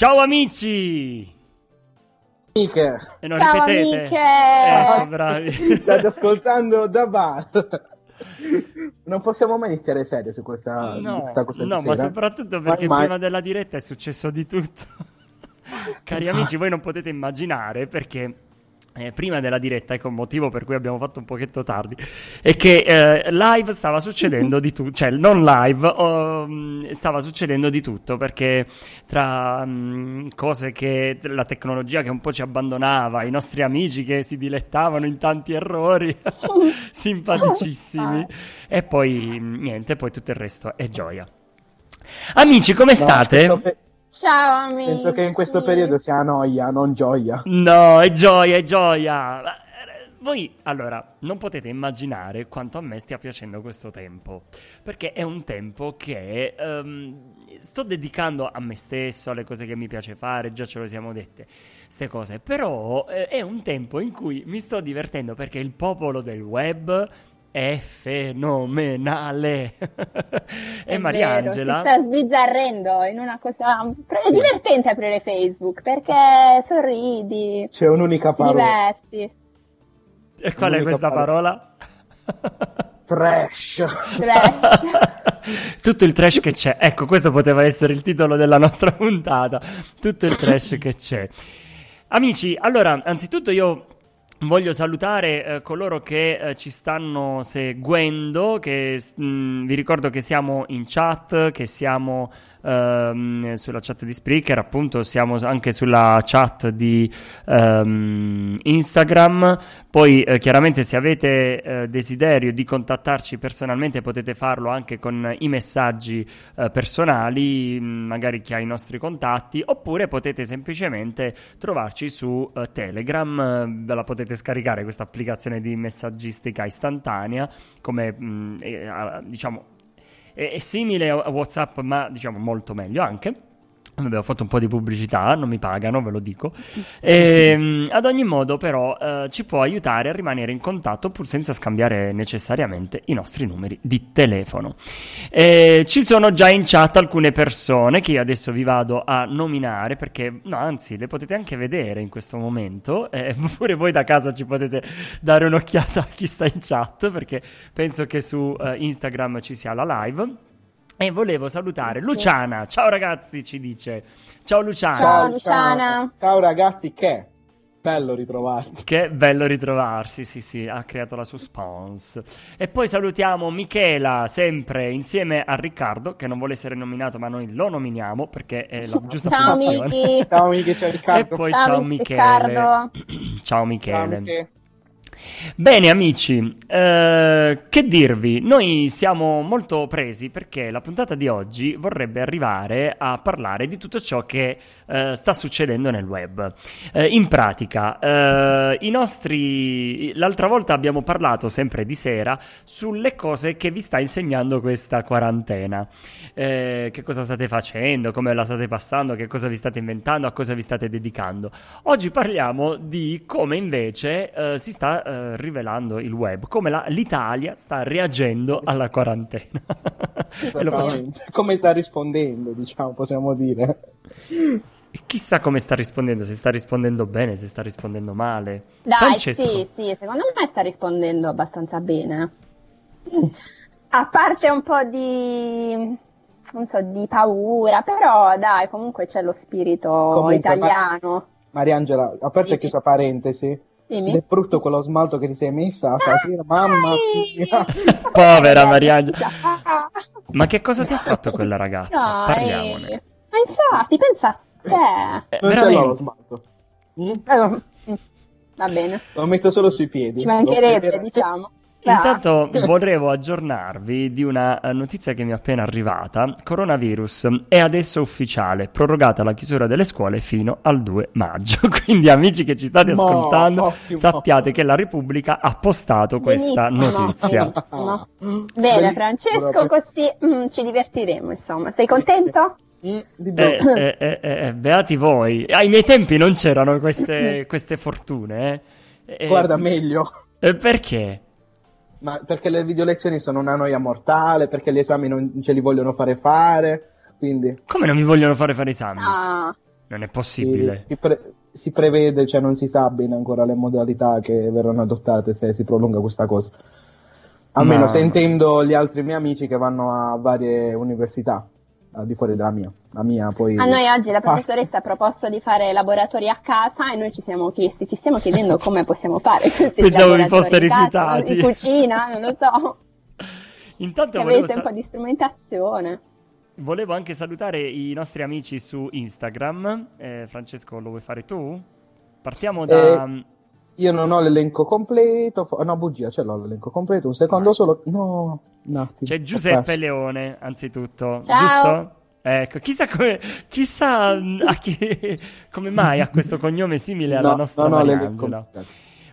Ciao amici! Amiche, E non Ciao, ripetete? amiche! Ecco, bravi. state ascoltando da bar. Non possiamo mai iniziare serio su questa, No, questa cosa di no, ma sera. soprattutto perché Ormai- prima della diretta è successo di tutto. Cari amici, voi non potete immaginare perché eh, prima della diretta, ecco un motivo per cui abbiamo fatto un pochetto tardi, è che eh, live stava succedendo di tutto, cioè non live, oh, stava succedendo di tutto perché tra mh, cose che la tecnologia che un po' ci abbandonava, i nostri amici che si dilettavano in tanti errori, simpaticissimi, e poi mh, niente, poi tutto il resto è gioia. Amici, come No, state? Ciao amici. penso che in questo periodo sia noia, non gioia. No, è gioia, è gioia. Eh, Voi, allora, non potete immaginare quanto a me stia piacendo questo tempo, perché è un tempo che ehm, sto dedicando a me stesso, alle cose che mi piace fare, già ce lo siamo dette, queste cose, però eh, è un tempo in cui mi sto divertendo perché il popolo del web è fenomenale. e È Mariangela... vero, si sta sbizzarrendo in una cosa... È divertente aprire Facebook perché sorridi, C'è un'unica parola. diverti. E qual è questa parola? Trash. Trash. Tutto il trash che c'è. Ecco, questo poteva essere il titolo della nostra puntata. Tutto il trash che c'è. Amici, allora, anzitutto io voglio salutare eh, coloro che eh, ci stanno seguendo, che mh, vi ricordo che siamo in chat, che siamo ehm, sulla chat di Spreaker, appunto siamo anche sulla chat di ehm, Instagram. Poi eh, chiaramente se avete eh, desiderio di contattarci personalmente potete farlo anche con i messaggi eh, personali, mh, magari chi ha i nostri contatti, oppure potete semplicemente trovarci su eh, Telegram, ve la potete scaricare questa applicazione di messaggistica istantanea, come mh, ah, diciamo è, simile a WhatsApp, ma diciamo molto meglio anche. Ho fatto un po' di pubblicità, non mi pagano, ve lo dico. Ehm, ad ogni modo, però, eh, ci può aiutare a rimanere in contatto pur senza scambiare necessariamente i nostri numeri di telefono. Eh, ci sono già in chat alcune persone che io adesso vi vado a nominare perché, no, anzi, le potete anche vedere in questo momento. Eh, pure voi da casa ci potete dare un'occhiata a chi sta in chat perché penso che su eh, Instagram ci sia la live. E volevo salutare Luciana. Ciao ragazzi, ci dice. Ciao Luciana. Ciao, Luciana. Ciao ragazzi, che bello ritrovarti. Che bello ritrovarsi, sì, sì, ha creato la suspense. E poi salutiamo Michela, sempre insieme a Riccardo, che non vuole essere nominato, ma noi lo nominiamo perché è la giusta Ciao amici. Ciao amiche, ciao E Riccardo. poi Ciao, ciao, Michele. Michele. Riccardo. ciao Ciao, Michele. Bene amici, eh, che dirvi? Noi siamo molto presi perché la puntata di oggi vorrebbe arrivare a parlare di tutto ciò che eh, sta succedendo nel web. Eh, in pratica, eh, i nostri... L'altra volta abbiamo parlato, sempre di sera, sulle cose che vi sta insegnando questa quarantena. Eh, che cosa state facendo, come la state passando, che cosa vi state inventando, a cosa vi state dedicando. Oggi parliamo di come invece si sta rivelando il web, come la, l'Italia sta reagendo alla quarantena. come sta rispondendo, diciamo, possiamo dire. Chissà come sta rispondendo, se sta rispondendo bene, se sta rispondendo male. Dai, Francesco. sì, sì, secondo me sta rispondendo abbastanza bene. A parte un po' di, non so, di paura, però dai, comunque c'è lo spirito Comunque, italiano. Mariangela, aperta e chiusa parentesi. Dimmi. Ed è brutto quello smalto che ti sei messa stasera, mamma mia. Povera Mariangela. Ma che cosa ti ha fatto quella ragazza? dai. Parliamone. Ma infatti, pensa a. Eh, Non ce l'ho lo smalto. Mm? Eh, mm, Va bene, Lo metto solo sui piedi. ci mancherebbe, diciamo. Intanto volevo aggiornarvi di una eh, notizia che mi è appena arrivata. Coronavirus è adesso ufficiale, prorogata la chiusura delle scuole fino al 2 maggio. Quindi amici che ci state Mo, ascoltando, ottimo. sappiate che la Repubblica ha postato questa Benissimo, notizia. benissimo. Bene, Francesco, così mm, ci divertiremo, insomma. Sei contento? Mm, Eh, brutto. eh, eh, eh, beati voi. Ai miei tempi non c'erano queste, queste fortune. eh. Eh, Guarda, meglio. eh, perché? Ma perché le video lezioni sono una noia mortale, perché gli esami non ce li vogliono fare fare, quindi Come non mi vogliono fare fare esami? Ah, Non è si, possibile. si pre- si prevede, cioè non si sa bene ancora le modalità che verranno adottate se si prolunga questa cosa. Almeno Ma- sentendo gli altri miei amici che vanno a varie università, al di fuori della mia. La mia poi... a noi oggi la professoressa ha proposto di fare laboratori a casa e noi ci siamo chiesti, ci stiamo chiedendo come possiamo fare questi Pensavo vi foste rifiutati. In cucina, non lo so. Intanto Che volevo, avete un sa- po' di strumentazione. volevo anche salutare i nostri amici su Instagram. Eh, Francesco, lo vuoi fare tu? Partiamo da... Eh, Io non ho l'elenco completo, no bugia, ce l'ho l'elenco completo, un secondo Vai. solo, no, un attimo. C'è Giuseppe. Leone, anzitutto. Ciao. Giusto? Ecco, chissà come, chissà a chi- come mai ha questo cognome simile alla No, nostra ho l'elenco Mariangela.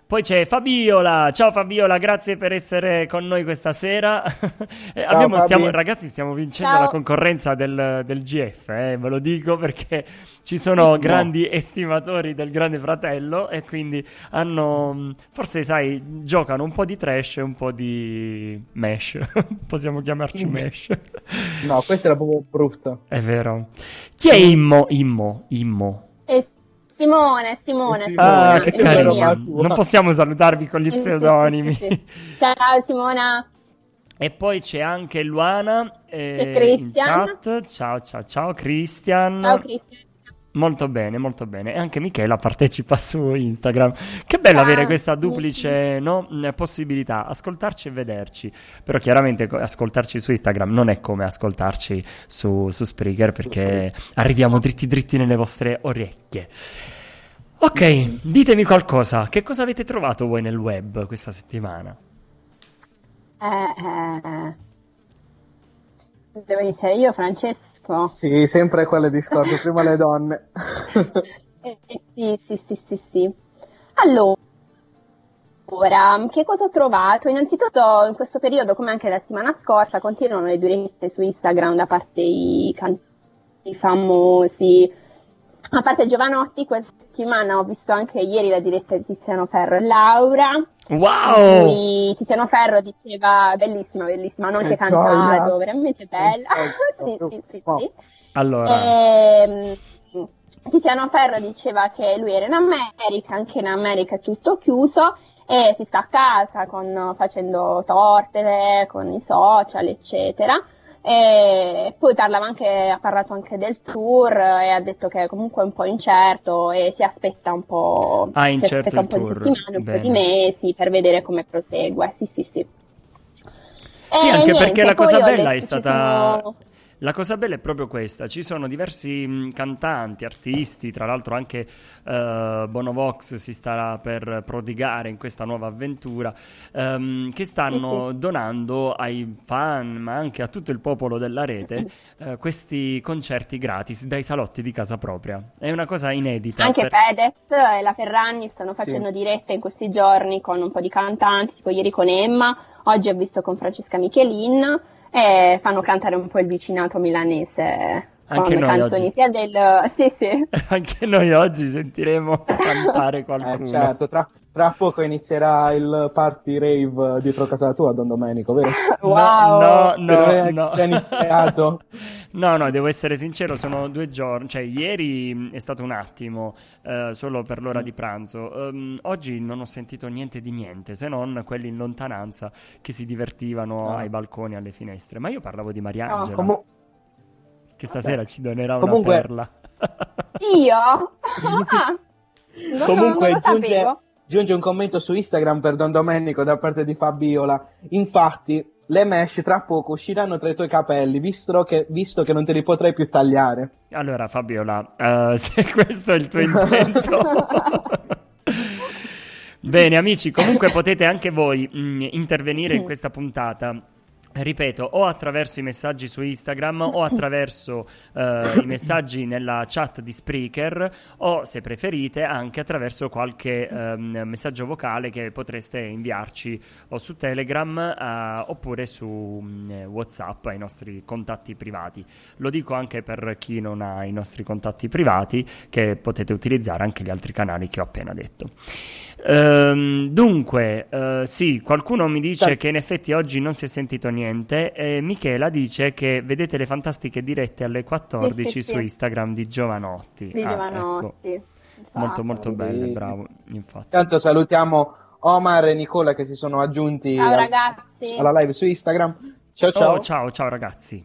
Poi c'è Fabiola. Ciao Fabiola, grazie per essere con noi questa sera. Eh, abbiamo- stiamo- ragazzi, stiamo vincendo Ciao. la concorrenza del, del GF, eh, ve lo dico perché ci sono No. grandi estimatori del Grande Fratello e quindi hanno, mh, forse sai, giocano un po' di trash e un po' di mesh. Possiamo chiamarci mesh. No, questa era proprio brutta. È vero. Chi è Immo? Immo, Immo. Simone, Simone. Simone. Ah, Simone, che carino. Non possiamo salutarvi con gli sì, sì, pseudonimi. sì. Ciao Simona. E poi c'è anche Luana eh, C'è in Christian. chat. Ciao, ciao, ciao, Christian. Ciao Cristian. Molto bene, molto bene. E anche Michela partecipa su Instagram. Che bello Ciao. avere questa duplice no, mh, possibilità, ascoltarci e vederci. Però chiaramente co- ascoltarci su Instagram non è come ascoltarci su, su Spreaker perché arriviamo dritti dritti nelle vostre orecchie. Ok, ditemi qualcosa. Che cosa avete trovato voi nel web questa settimana? Eh, eh, eh. Devo iniziare io, Francesco? Sì, sempre quel discorso, prima le donne. Eh, eh, sì, sì, sì, sì, sì. Allora, che cosa ho trovato? Innanzitutto in questo periodo, come anche la settimana scorsa, continuano le dirette su Instagram da parte dei cantanti famosi. A parte Giovanotti, questa settimana ho visto anche ieri la diretta di Tiziano Ferro e Laura. Wow! Tiziano Ferro diceva bellissima, bellissima, non Che che cantato, gioia. veramente bella. Sì, sì, sì, sì. Allora, Ehm, Tiziano Ferro diceva che lui era in America, anche in America è tutto chiuso e si sta a casa con- facendo torte con i social, eccetera. E poi parlava anche, ha parlato anche del tour e ha detto che comunque è un po' incerto e si aspetta un po', Ah, aspetta un po' di settimane, un po' di Bene. mesi per vedere come prosegue. Sì, sì, sì. Sì, E anche niente, perché la cosa bella è stata- sono- La cosa bella è proprio questa, ci sono diversi mh, cantanti, artisti, tra l'altro anche uh, Bonovox si starà per prodigare in questa nuova avventura, um, che stanno sì. donando ai fan, ma anche a tutto il popolo della rete, uh, questi concerti gratis dai salotti di casa propria. È una cosa inedita. Anche per... Fedez e la Ferragni stanno facendo sì. dirette in questi giorni con un po' di cantanti, tipo ieri con Emma, oggi ho visto con Francesca Michelin e fanno cantare un po' il vicinato milanese anche con noi canzoni oggi. sia del... Sì, sì. Anche noi oggi sentiremo cantare qualcuno. Eh, certo, tra, tra, poco inizierà il party rave dietro casa tua, Don Domenico, vero? wow! No, no, no. no. No, no, devo essere sincero, sono due giorni, cioè ieri è stato un attimo, eh, solo per l'ora di pranzo. Um, oggi non ho sentito niente di niente, se non quelli in lontananza che si divertivano ah. ai balconi, alle finestre. Ma io parlavo di Mariangela. No, com- che stasera ci donerà Comunque... una perla. Io? Ah, Comunque non giunge, giunge, un commento su Instagram per Don Domenico da parte di Fabiola. Infatti, le mesh tra poco usciranno tra i tuoi capelli, visto che, visto che non te li potrai più tagliare. Allora, Fabiola, uh, se questo è il tuo intento... Bene amici, comunque potete anche voi mh, mm, intervenire in questa puntata ripeto, o attraverso i messaggi su Instagram o attraverso uh, i messaggi nella chat di Spreaker o se preferite anche attraverso qualche um, messaggio vocale che potreste inviarci o su Telegram uh, oppure su um, WhatsApp ai nostri contatti privati. Lo dico anche per chi non ha i nostri contatti privati che potete utilizzare anche gli altri canali che ho appena detto. Ehm, dunque, uh, sì, qualcuno mi dice sì. che in effetti oggi non si è sentito niente. E Michela dice che vedete le fantastiche dirette alle 14 sì, sì, su Instagram di Giovanotti. Di ah, Giovanotti. Ecco. Molto, molto belle, bravo. Infatti. Tanto salutiamo Omar e Nicola che si sono aggiunti ciao, al, alla live su Instagram. Ciao, ciao. Oh, ciao, ciao ragazzi.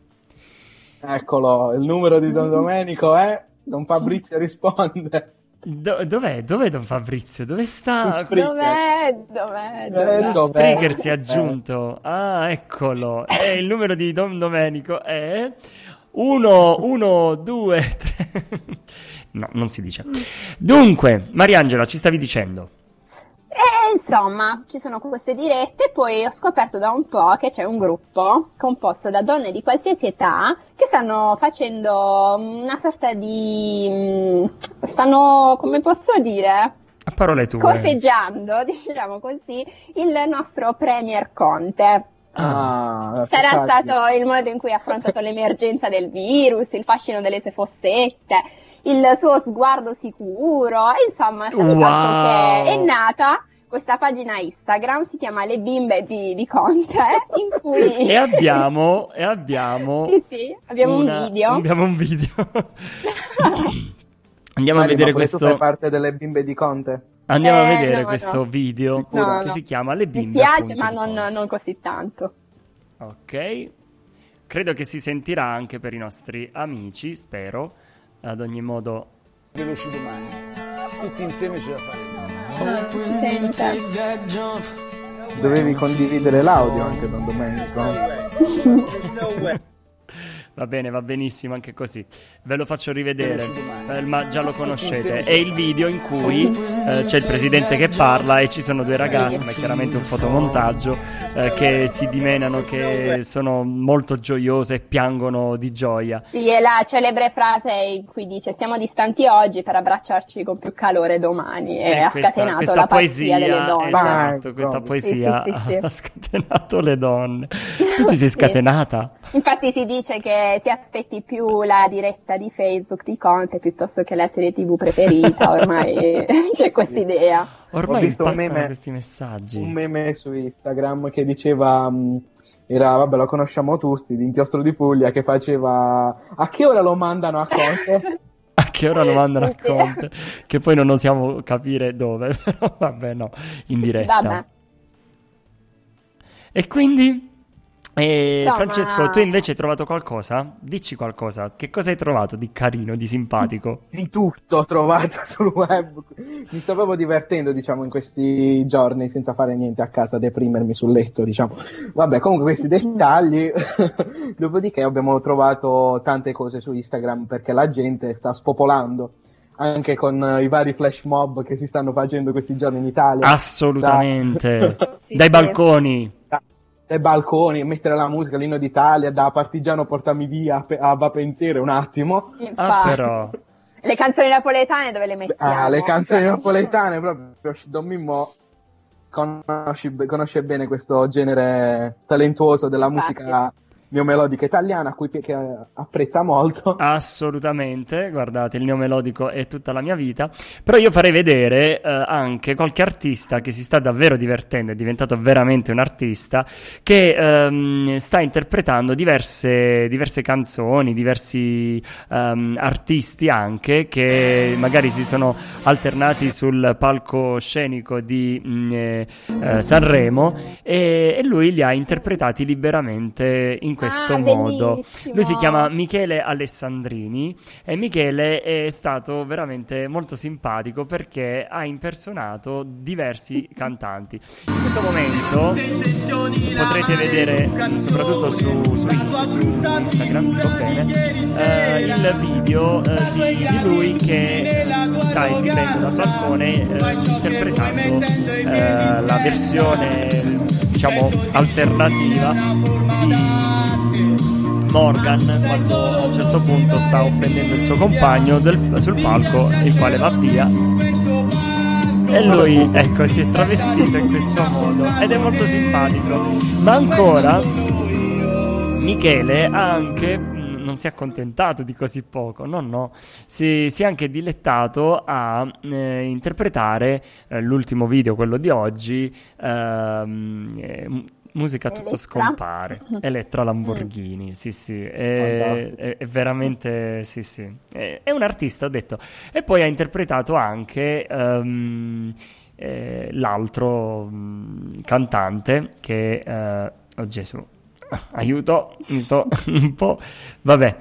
Eccolo, il numero di Don Domenico è Don Fabrizio risponde. Do- dov'è? Dov'è Don Fabrizio? Dove sta? Dov'è? Dov'è? Dov'è? Spreaker si è aggiunto. Ah, eccolo. E il numero di Don Domenico è 1, 1, 2, 3. No, non si dice. Dunque, Mariangela, ci stavi dicendo. E insomma, ci sono queste dirette, poi ho scoperto da un po' che c'è un gruppo composto da donne di qualsiasi età che stanno facendo una sorta di... Mm, stanno, come posso dire? A parole tue. Corteggiando, diciamo così, il nostro Premier Conte. Ah, Sarà stato il modo in cui ha affrontato l'emergenza del virus, il fascino delle sue fossette, il suo sguardo sicuro, insomma, è wow. che è nata questa pagina Instagram, si chiama Le bimbe di, di Conte, in cui... e abbiamo, e abbiamo... sì, sì, abbiamo una, un video. Abbiamo un video. Andiamo Mari, a vedere questo... Fai parte delle bimbe di Conte? Andiamo eh, a vedere no, questo no. video no, che si chiama Le bimbe. Mi piace, ma non, non così tanto. Ok. Credo che si sentirà anche per i nostri amici, spero. Ad ogni modo... Veloci domani. Tutti insieme ce la faremo. Dovevi condividere l'audio anche Don Domenico. Va bene, va benissimo anche così. Ve lo faccio rivedere, eh, ma già lo conoscete. È il video in cui eh, c'è il presidente che parla e ci sono due ragazze, ma è chiaramente un fotomontaggio, eh, che si dimenano, che sono molto gioiose e piangono di gioia. Sì, è la celebre frase in cui dice siamo distanti oggi per abbracciarci con più calore domani. E ha questa, scatenato questa la poesia delle donne. Esatto, questa poesia sì, sì, sì, ha scatenato le donne. Tu ti sei scatenata? Infatti si dice che ti aspetti più la diretta di Facebook di Conte piuttosto che la serie TV preferita, ormai c'è questa idea. Ormai Ho visto un meme, questi messaggi. Un meme su Instagram che diceva mm, era, vabbè, lo conosciamo tutti, di Inchiostro di Puglia che faceva a che ora lo mandano a Conte? a che ora lo mandano a Conte? che poi non osiamo capire dove, però vabbè, no, in diretta. Vabbè. E quindi E no, Francesco, ma... tu invece hai trovato qualcosa? Dici qualcosa. Che cosa hai trovato di carino, di simpatico? Di tutto ho trovato sul web. Mi sto proprio divertendo, diciamo, in questi giorni senza fare niente a casa, deprimermi sul letto, diciamo. Vabbè, comunque questi dettagli. Dopodiché abbiamo trovato tante cose su Instagram perché la gente sta spopolando anche con i vari flash mob che si stanno facendo questi giorni in Italia. Assolutamente. Da... Dai balconi dai balconi, mettere la musica, l'inno d'Italia, da partigiano portami via a va pensiero un attimo. Infatti. Ah, però. Le canzoni napoletane dove le mettiamo? Ah, le canzoni napoletane proprio Don Mimmo conosce, conosce bene questo genere talentuoso della Infatti. Neomelodica italiana a cui che apprezza molto. Assolutamente, guardate, il neomelodico è tutta la mia vita, però io farei vedere eh, anche qualche artista che si sta davvero divertendo, è diventato veramente un artista, che ehm, sta interpretando diverse, diverse canzoni, diversi ehm, artisti anche, che magari si sono alternati sul palcoscenico di mh, mm, eh, eh, Sanremo e, e lui li ha interpretati liberamente in ah, modo. Bellissimo. Lui si chiama Michele Alessandrini e Michele è stato veramente molto simpatico perché ha impersonato diversi cantanti. In questo momento potrete vedere, soprattutto su, su, su Instagram, bene, eh, il video eh, di, di, lui che sta esibendo dal balcone eh, interpretando eh, la versione diciamo alternativa di Morgan quando a un certo punto sta offendendo il suo compagno del, sul palco, il quale va via. E lui, ecco, si è travestito in questo modo ed è molto simpatico. Ma ancora, Michele ha anche non si è accontentato di così poco, no, no, si, si è anche dilettato a eh, interpretare eh, l'ultimo video, quello di oggi, ehm, eh, musica tutto Elettra. scompare. Elettra Lamborghini, mm. sì, sì, è, è, è veramente, sì, sì, è, è, un artista, ho detto. E poi ha interpretato anche um, eh, l'altro um, cantante che, uh, oh Gesù, aiuto, mi sto un po', vabbè.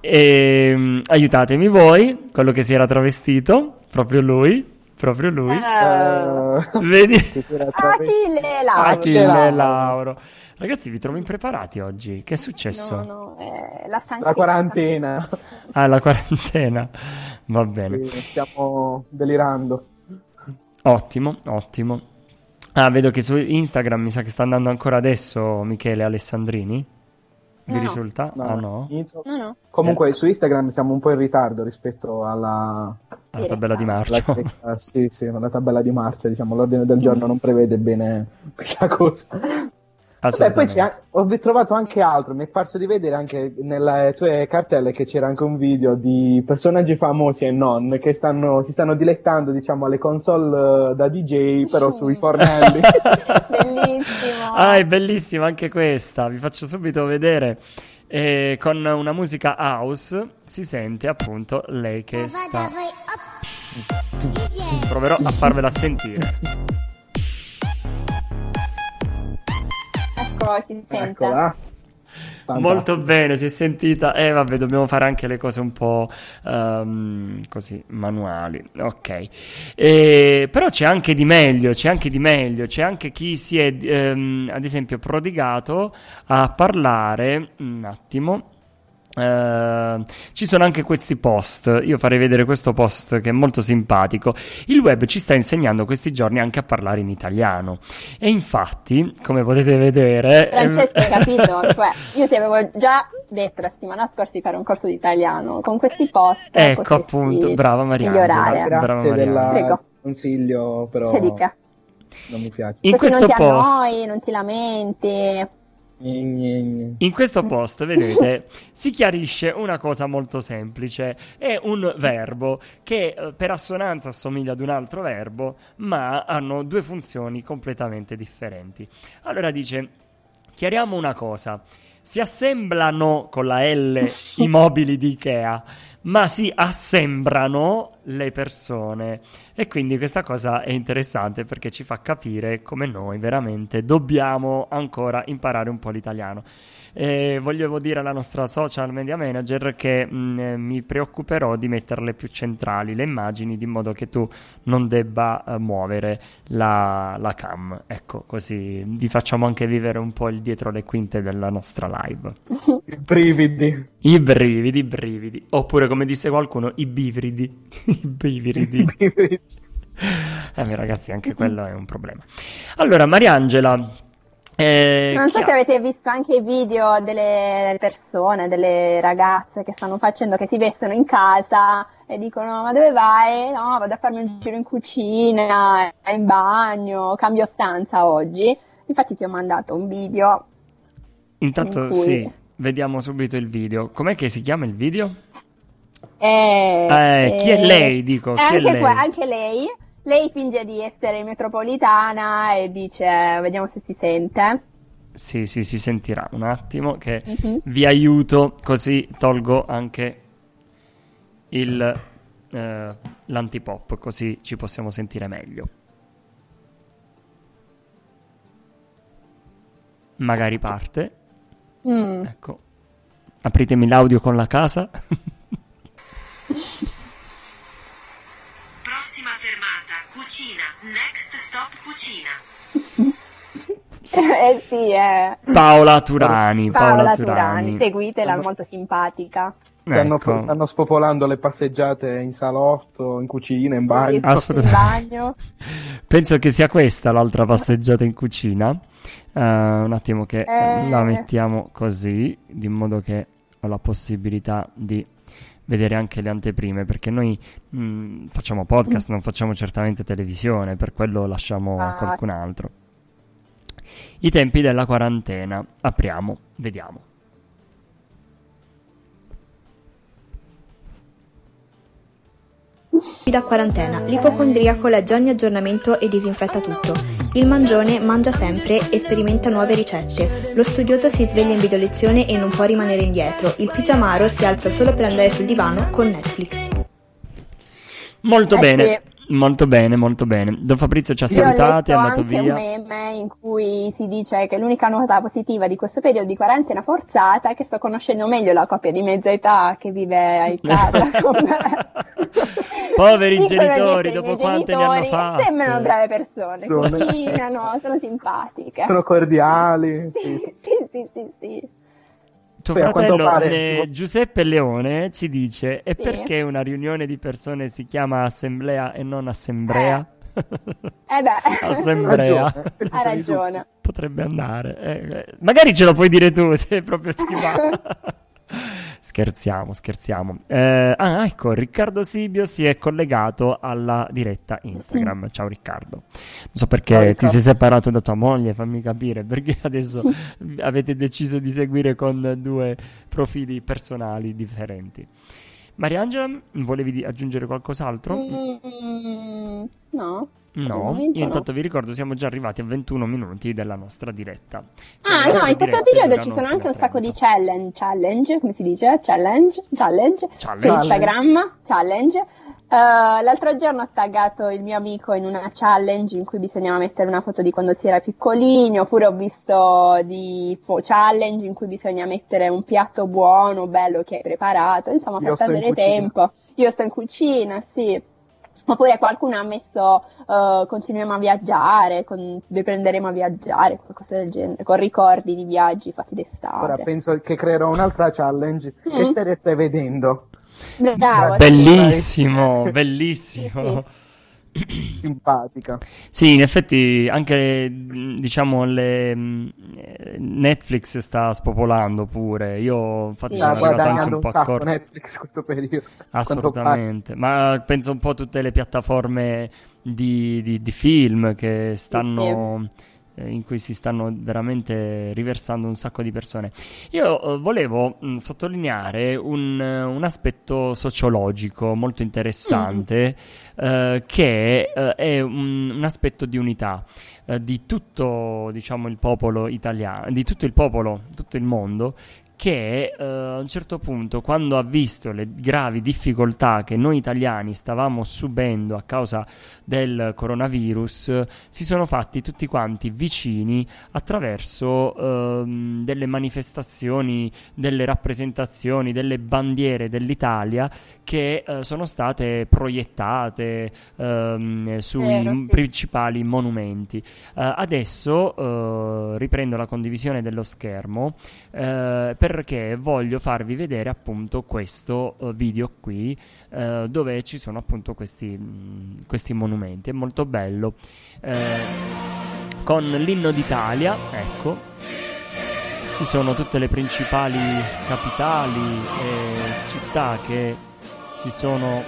E, um, aiutatemi voi, quello che si era travestito, proprio lui proprio lui. Uh, Vedi? Achille Lauro. Achille Lauro. Ragazzi, vi trovo impreparati oggi. Che è successo? No, no, eh, la, la, quarantena. Ah, la quarantena. Va bene. Sì, stiamo delirando. Ottimo, ottimo. Ah, vedo che su Instagram mi sa che sta andando ancora adesso Michele Alessandrini. Vi no. risulta? No. Ah, no? no, no. Comunque eh. su Instagram siamo un po' in ritardo rispetto alla, alla tabella di marcia. La, sì, sì, la tabella di marcia, diciamo, l'ordine del giorno non prevede bene questa cosa. Beh, poi ho trovato anche altro, mi è parso di vedere anche nelle tue cartelle che c'era anche un video di personaggi famosi e non che stanno, si stanno dilettando diciamo alle console eh, da DJ però sui fornelli. bellissimo. Ah, è bellissima anche questa, vi faccio subito vedere. E con una musica house si sente appunto lei che sta... Proverò a farvela sentire. Ecco, si sente. Eccola. Molto bene, si è sentita. E eh, vabbè, dobbiamo fare anche le cose un po' um, così manuali. Ok. E, però c'è anche di meglio, c'è anche di meglio. C'è anche chi si è, um, ad esempio, prodigato a parlare. Un attimo Uh, ci sono anche questi post. Io farei vedere questo post che è molto simpatico. Il web ci sta insegnando questi giorni anche a parlare in italiano. E infatti, come potete vedere. Francesco, hai capito? Cioè, io ti avevo già detto la settimana scorsa di fare un corso di italiano. Con questi post. Ecco appunto, brava Maria. Grazie Maria del consiglio, però. C'è dica. Non mi piace. In questo non ti post. Annoi, non ti lamenti. In questo post, vedete, si chiarisce una cosa molto semplice. È un verbo che eh, per assonanza assomiglia ad un altro verbo, ma hanno due funzioni completamente differenti. Allora dice, chiariamo una cosa. Si assemblano con la L i mobili di Ikea, ma si assembrano le persone. E quindi questa cosa è interessante perché ci fa capire come noi veramente dobbiamo ancora imparare un po' l'italiano. E voglio dire alla nostra social media manager che mh, mm, eh, mi preoccuperò di metterle più centrali le immagini di modo che tu non debba uh, muovere la, la, cam. Ecco, così vi facciamo anche vivere un po' il dietro le quinte della nostra live. I brividi. I brividi, i brividi. Oppure, come disse qualcuno, i bivridi. I bivridi. eh, ragazzi, anche quello è un problema. Allora, Mariangela eh, non so se avete visto anche i video delle persone, delle ragazze che stanno facendo, che si vestono in casa e dicono ma dove vai? No, vado a farmi un giro in cucina, in bagno, cambio stanza oggi. Infatti ti ho mandato un video. Intanto in cui... sì, vediamo subito il video. Com'è che si chiama il video? Eh, eh, chi è lei? Dico, chi anche, è lei? Qua, anche lei lei finge di essere metropolitana e dice, vediamo se si sente. Sì, sì, si sentirà un attimo che mm-hmm. vi aiuto così tolgo anche il, eh, l'antipop così ci possiamo sentire meglio. Magari parte. Mm. Ecco. Apritemi l'audio con la casa. next stop cucina. eh sì, eh. Paola Turani. Paola, Paola Turani. Turani. seguitela, stanno... molto simpatica. Stanno, ecco. stanno, spopolando le passeggiate in salotto, in cucina, in bagno. Assolutamente. In bagno. Penso che sia questa l'altra passeggiata in cucina. Uh, un attimo che eh... la mettiamo così, di modo che ho la possibilità di vedere anche le anteprime, perché noi mh, mm, facciamo podcast, mm. non facciamo certamente televisione, per quello lasciamo ah. a qualcun altro. I tempi della quarantena. Apriamo, vediamo. Da quarantena, l'ipocondriaco legge ogni aggiornamento e disinfetta tutto. Il mangione mangia sempre e sperimenta nuove ricette. Lo studioso si sveglia in video lezione e non può rimanere indietro. Il pigiamaro si alza solo per andare sul divano con Netflix. Molto eh bene. Sì. Molto bene, molto bene. Don Fabrizio ci ha salutati, è andato via. C'è un meme in cui si dice che l'unica nota positiva di questo periodo di quarantena forzata è che sto conoscendo meglio la coppia di mezza età che vive in casa con me. Poveri Dicono genitori, dopo quante ne hanno fatte. Sembrano brave persone, sono... cucinano, sono simpatiche. Sono cordiali. sì, sì, sì, sì. sì. Tuo Beh, fratello pare... eh, Giuseppe Leone ci dice: E sì. perché una riunione di persone si chiama assemblea e non assembrea? Eh, eh beh, assemblea. Ha ragione. Potrebbe andare. Eh, eh, magari ce lo puoi dire tu se proprio ti va. scherziamo, scherziamo. Eh, ah, ecco, Riccardo Sibio si è collegato alla diretta Instagram. Ciao Riccardo. Non so perché Ciao, ti sei separato da tua moglie, fammi capire, perché adesso avete deciso di seguire con due profili personali differenti. Mariangela, volevi aggiungere qualcos'altro? Mm, no. No, io intanto vi ricordo siamo già arrivati a 21 minuti della nostra diretta. Ah no, in questo periodo ci sono anche un sacco di challenge, challenge, come si dice? Challenge, challenge, challenge. su Instagram, challenge. Uh, l'altro giorno ho taggato il mio amico in una challenge in cui bisognava mettere una foto di quando si era piccolini, oppure ho visto di fo- challenge in cui bisogna mettere un piatto buono, bello che hai preparato, insomma per perdere tempo. Io sto in cucina, sì. Oppure qualcuno ha messo uh, continuiamo a viaggiare, con, riprenderemo a viaggiare, qualcosa del genere, con ricordi di viaggi fatti d'estate. Ora penso che creerò un'altra challenge. Mm. Che serie stai vedendo? Bravo, bellissimo, bellissimo. Sì, sì. simpatica. Sì, in effetti anche diciamo le, Netflix sta spopolando pure. Io infatti sì, sono arrivato anche un po' a corto. Netflix questo periodo. Assolutamente. Ma penso un po' a tutte le piattaforme di, di, di film che stanno sì, sì eh, in cui si stanno veramente riversando un sacco di persone. Io uh, volevo mh, sottolineare un, uh, un, aspetto sociologico molto interessante mm. uh, che è un, un, aspetto di unità di tutto diciamo, il popolo italiano, di tutto il popolo, tutto il mondo che eh, a un certo punto, quando ha visto le gravi difficoltà che noi italiani stavamo subendo a causa del coronavirus, si sono fatti tutti quanti vicini attraverso ehm, delle manifestazioni, delle rappresentazioni, delle bandiere dell'Italia che eh, sono state proiettate ehm, sui Vero, sì. principali monumenti. Eh, adesso eh, riprendo la condivisione dello schermo eh, perché voglio farvi vedere appunto questo uh, video qui uh, dove ci sono appunto questi, mm, questi monumenti. È molto bello. Uh, con l'inno d'Italia, ecco, ci sono tutte le principali capitali e città che si sono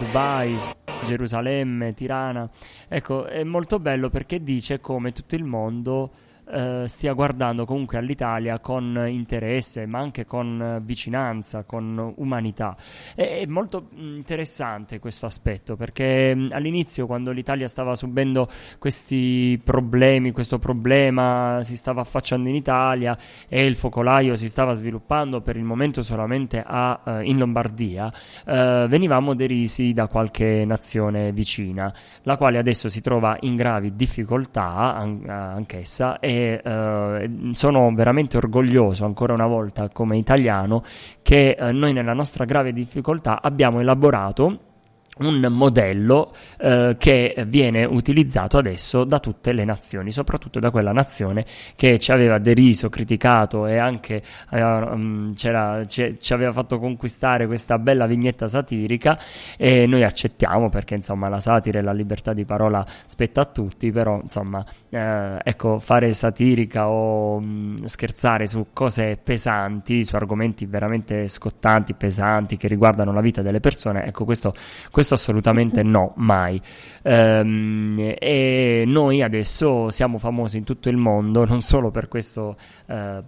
Dubai, Gerusalemme, Tirana. Ecco, è molto bello perché dice come tutto il mondo eh, stia guardando comunque all'Italia con interesse, ma anche con vicinanza, con umanità. È, è molto interessante questo aspetto perché mh, all'inizio, quando l'Italia stava subendo questi problemi, questo problema si stava affacciando in Italia e il focolaio si stava sviluppando per il momento solamente a, uh, in Lombardia, uh, venivamo derisi da qualche nazione vicina, la quale adesso si trova in gravi difficoltà an- anch'essa e eh, sono veramente orgoglioso ancora una volta come italiano che eh, noi nella nostra grave difficoltà abbiamo elaborato un modello eh, che viene utilizzato adesso da tutte le nazioni, soprattutto da quella nazione che ci aveva deriso, criticato e anche eh, um, ci, ci, aveva fatto conquistare questa bella vignetta satirica e noi accettiamo perché insomma la satira e la libertà di parola spetta a tutti, però insomma eh, ecco fare satirica o mh, mm, scherzare su cose pesanti, su argomenti veramente scottanti, pesanti che riguardano la vita delle persone, ecco questo, questo questo assolutamente no, mai. Ehm, e noi adesso siamo famosi in tutto il mondo, non solo per questo eh,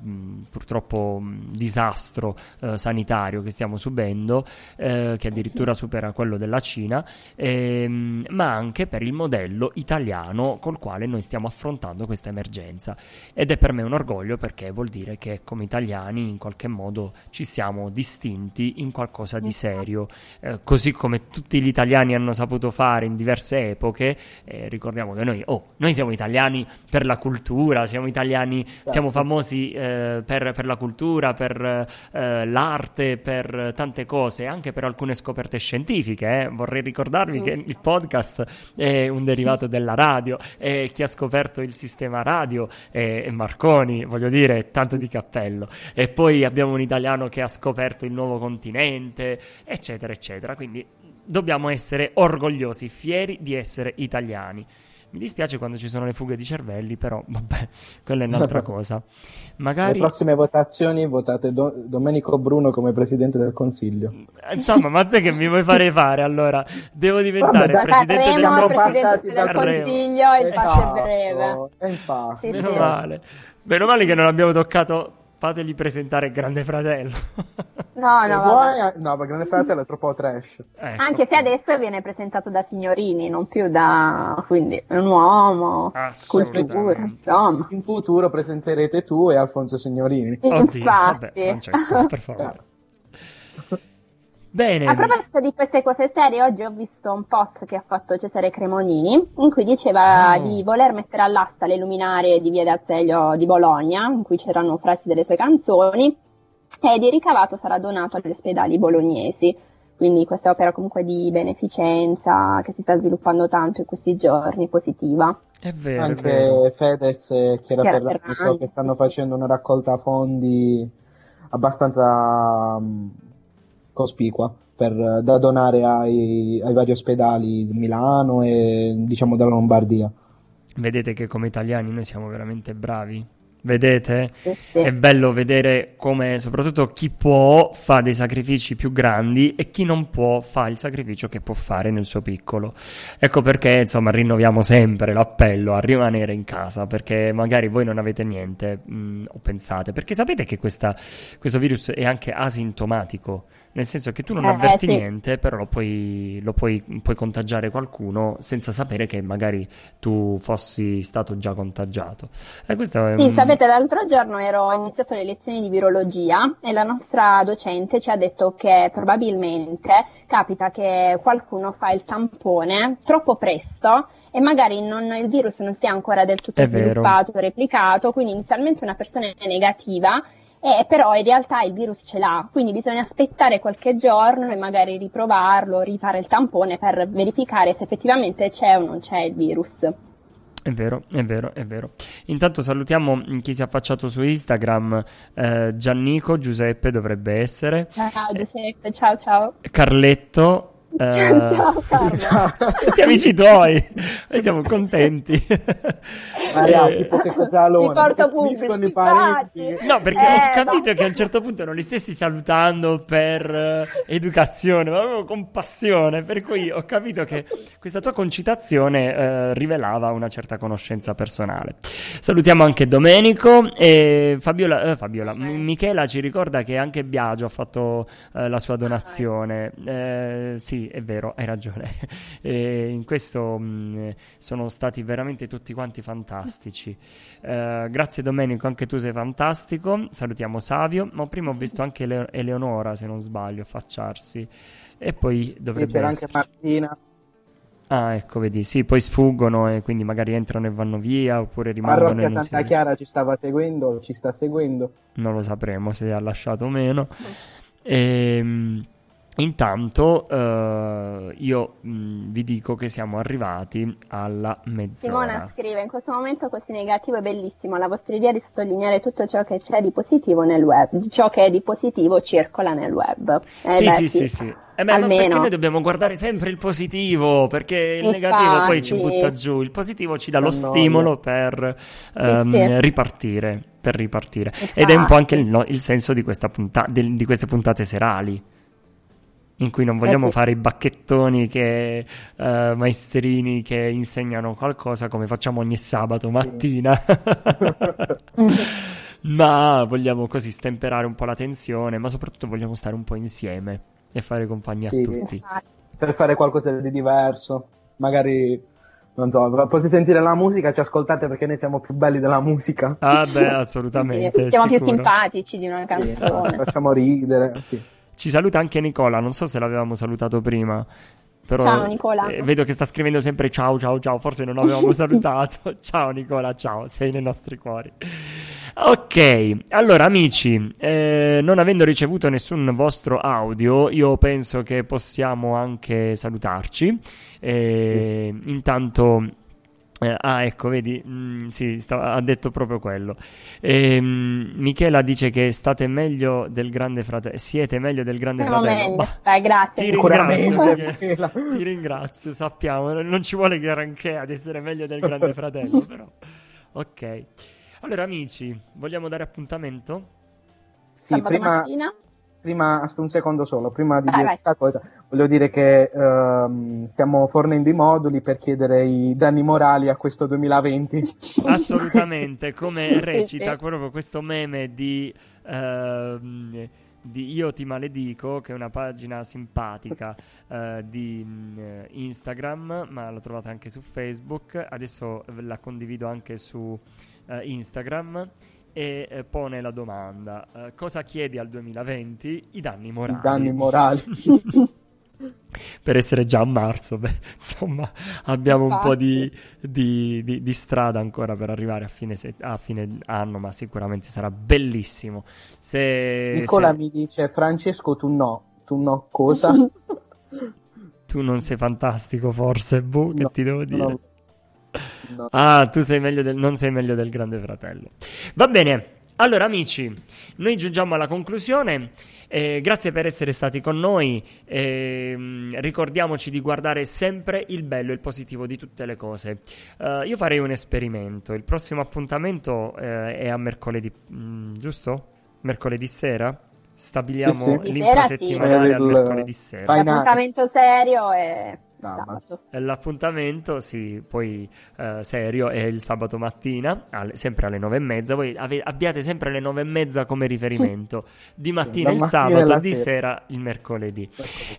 purtroppo disastro eh, sanitario che stiamo subendo, eh, che addirittura supera quello della Cina, ehm, ma anche per il modello italiano col quale noi stiamo affrontando questa emergenza. Ed è per me un orgoglio perché vuol dire che come italiani in qualche modo ci siamo distinti in qualcosa di serio, eh, così come tutti gli gli italiani hanno saputo fare in diverse epoche. Eh, ricordiamo che noi, oh, noi siamo italiani per la cultura, siamo italiani, certo. siamo famosi eh, per, per, la cultura, per eh, l'arte, per tante cose, anche per alcune scoperte scientifiche. Eh. Vorrei ricordarvi che il podcast è un derivato della radio e chi ha scoperto il sistema radio è Marconi, voglio dire, tanto di cappello. E poi abbiamo un italiano che ha scoperto il nuovo continente, eccetera, eccetera. Quindi dobbiamo essere orgogliosi, fieri di essere italiani. Mi dispiace quando ci sono le fughe di cervelli, però vabbè, quella è un'altra cosa. Magari... Le prossime votazioni votate Do- Domenico Bruno come presidente del Consiglio. Eh, insomma, ma te che mi vuoi fare fare allora? Devo diventare vabbè, presidente, del, presidente del Consiglio e il pace è breve. E. Sì, Meno sì. male. Meno male che non abbiamo toccato Fateli presentare Grande Fratello. No, no, vuoi... no, ma Grande Fratello è troppo trash. Ecco. Anche se adesso viene presentato da signorini, non più da... quindi un uomo, cultura, insomma. In futuro presenterete tu e Alfonso Signorini. Oddio, Infatti. vabbè, Francesco, per favore. Bene. A proposito di queste cose serie, oggi ho visto un post che ha fatto Cesare Cremonini in cui diceva oh. di voler mettere all'asta le luminarie di Via d'Azeglio di Bologna, in cui c'erano frasi delle sue canzoni, ed il ricavato sarà donato agli ospedali bolognesi. Quindi questa opera comunque di beneficenza che si sta sviluppando tanto in questi giorni, positiva. È vero. Anche è vero. Fedez e Chiara Ferrari so che stanno sì. facendo una raccolta fondi abbastanza cospicua per, da donare ai, ai vari ospedali di Milano e diciamo della Lombardia. Vedete che come italiani noi siamo veramente bravi Vedete? È bello vedere come soprattutto chi può fa dei sacrifici più grandi e chi non può fa il sacrificio che può fare nel suo piccolo. Ecco perché insomma rinnoviamo sempre l'appello a rimanere in casa perché magari voi non avete niente mh, o pensate perché sapete che questa, questo virus è anche asintomatico nel senso che tu non eh, avverti sì. niente, però lo, puoi, lo puoi, puoi, contagiare qualcuno senza sapere che magari tu fossi stato già contagiato. E questo è sì, un... sapete, l'altro giorno ero ho iniziato le lezioni di virologia e la nostra docente ci ha detto che probabilmente capita che qualcuno fa il tampone troppo presto e magari non, il virus non sia ancora del tutto è sviluppato, vero. replicato, quindi inizialmente una persona è negativa eh, però in realtà il virus ce l'ha, quindi bisogna aspettare qualche giorno e magari riprovarlo, rifare il tampone per verificare se effettivamente c'è o non c'è il virus. È vero, è vero, è vero. Intanto salutiamo chi si è affacciato su Instagram, eh, Giannico, Giuseppe dovrebbe essere. Ciao Giuseppe, ciao ciao. Carletto, Uh, ciao Carlo. Tutti amici tuoi, noi siamo contenti. Maria, eh, tipo che Mi porto pubblici parenti. No, perché eh, ho capito ma... che a un certo punto non li stessi salutando per uh, educazione, ma proprio con passione, per cui ho capito che questa tua concitazione uh, rivelava una certa conoscenza personale. Salutiamo anche Domenico e Fabiola, Fabiola Michela ci ricorda che anche Biagio ha fatto la sua donazione. sì, sì, è vero, hai ragione. e in questo mh, sono stati veramente tutti quanti fantastici. Uh, grazie Domenico, anche tu sei fantastico. Salutiamo Savio. Ma prima ho visto anche Le- Eleonora, se non sbaglio, affacciarsi. E poi dovrebbe esserci. anche Martina. Ah, ecco, vedi, sì, poi sfuggono e quindi magari entrano e vanno via oppure rimangono Parrocchia in Santa Chiara ci stava seguendo, ci sta seguendo. Non lo sapremo se ha lasciato o meno. E, ehm, Intanto uh, io mh, mm, vi dico che siamo arrivati alla mezz'ora. Simona scrive, in questo momento così negativo è bellissimo, la vostra idea di sottolineare tutto ciò che c'è di positivo nel web, ciò che è di positivo circola nel web. Eh, sì, beh, sì, sì, sì, Eh beh, ma perché noi dobbiamo guardare sempre il positivo? Perché il Infatti. negativo poi ci butta giù, il positivo ci dà lo stimolo per um, sì, sì. ripartire, per ripartire. Ed è un po' anche il, no, il senso di, punta- di, di queste puntate serali in cui non eh, vogliamo eh sì. fare i bacchettoni che uh, maestrini che insegnano qualcosa come facciamo ogni sabato mattina. ma vogliamo così stemperare un po' la tensione, ma soprattutto vogliamo stare un po' insieme e fare compagnia sì, a tutti. Per fare qualcosa di diverso, magari non so, potete sentire la musica, ci ascoltate perché noi siamo più belli della musica. Ah, beh, assolutamente. Sì, siamo sicuro. più simpatici di una canzone. Sì, facciamo ridere. Sì. Ci saluta anche Nicola, non so se l'avevamo salutato prima. Però ciao Nicola. Eh, vedo che sta scrivendo sempre ciao ciao ciao, forse non l'avevamo salutato. ciao Nicola, ciao, sei nei nostri cuori. Ok, allora amici, eh, non avendo ricevuto nessun vostro audio, io penso che possiamo anche salutarci. Eh, yes. Intanto eh, ah, ecco, vedi, mm, sì, sta, ha detto proprio quello. E, ehm, Michela dice che state meglio del grande fratello, siete meglio del grande Siamo fratello. Meglio. Dai, grazie. Ti ringrazio, ti ringrazio, sappiamo, non ci vuole granché ad essere meglio del grande fratello, però. Ok. Allora, amici, vogliamo dare appuntamento? Sì, Sabato prima... mattina? Prima, aspetta un secondo solo, prima di ah, dire questa cosa, voglio dire che uh, stiamo fornendo i moduli per chiedere i danni morali a questo 2020. Assolutamente, come recita proprio questo meme di... Uh, di Io ti maledico, che è una pagina simpatica uh, di uh, Instagram, ma l'ho trovata anche su Facebook. Adesso la condivido anche su uh, Instagram e eh, pone la domanda: eh, cosa chiedi al 2020? I danni morali. I danni morali. per essere già a marzo, beh, insomma, abbiamo Infatti. un po' di, di, di, di, strada ancora per arrivare a fine, se- a fine, anno, ma sicuramente sarà bellissimo. Se, Nicola se... mi dice: Francesco, tu no, tu no, cosa? tu non sei fantastico, forse, boh, che ti devo dire. No. No. Ah, tu sei meglio del, non sei meglio del grande fratello. Va bene. Allora, amici, noi giungiamo alla conclusione. Eh, grazie per essere stati con noi. Eh, ricordiamoci di guardare sempre il bello e il positivo di tutte le cose. Uh, io farei un esperimento. Il prossimo appuntamento eh, è a mercoledì, mh, mm, giusto? Mercoledì sera? Stabiliamo sì, sì. l'infrasettimanale sì. a mercoledì sera. L'appuntamento serio è sabato. L'appuntamento, sì, poi eh, serio, è il sabato mattina, alle, sempre alle nove e mezza. Voi ave, abbiate sempre le nove e mezza come riferimento. Di mattina sì, il sabato, di sera. sera il mercoledì.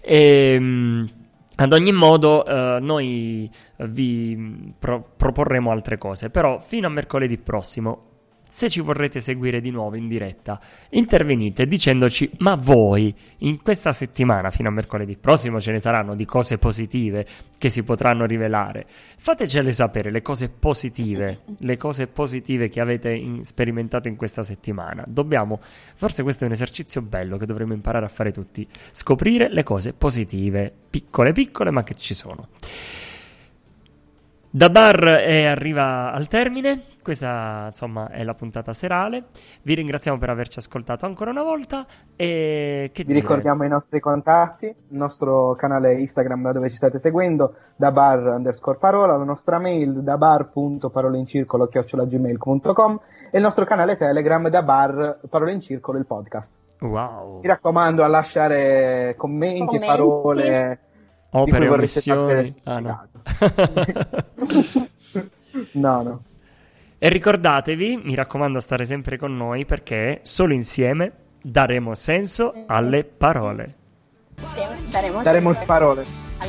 E, ehm, ad ogni modo, eh, noi vi pro- proporremo altre cose, però fino a mercoledì prossimo se ci vorrete seguire di nuovo in diretta, intervenite dicendoci: Ma voi in questa settimana, fino a mercoledì prossimo, ce ne saranno di cose positive che si potranno rivelare. Fatecele sapere le cose positive, le cose positive che avete in, sperimentato in questa settimana. Dobbiamo, forse questo è un esercizio bello che dovremmo imparare a fare tutti: scoprire le cose positive, piccole, piccole, ma che ci sono. Da bar eh, arriva al termine, questa insomma è la puntata serale. Vi ringraziamo per averci ascoltato ancora una volta e che vi dire? ricordiamo i nostri contatti, il nostro canale Instagram da dove ci state seguendo, da bar underscore parola, la nostra mail da bar.parolaincircolo chiocciolagmail.com e il nostro canale Telegram da bar parola in circolo il podcast. Wow. Mi raccomando a lasciare commenti, commenti. parole Opere o missioni. Ah, no. no, no. E ricordatevi, mi raccomando, a stare sempre con noi perché solo insieme daremo senso alle parole. Daremo, daremo parole. Alle parole.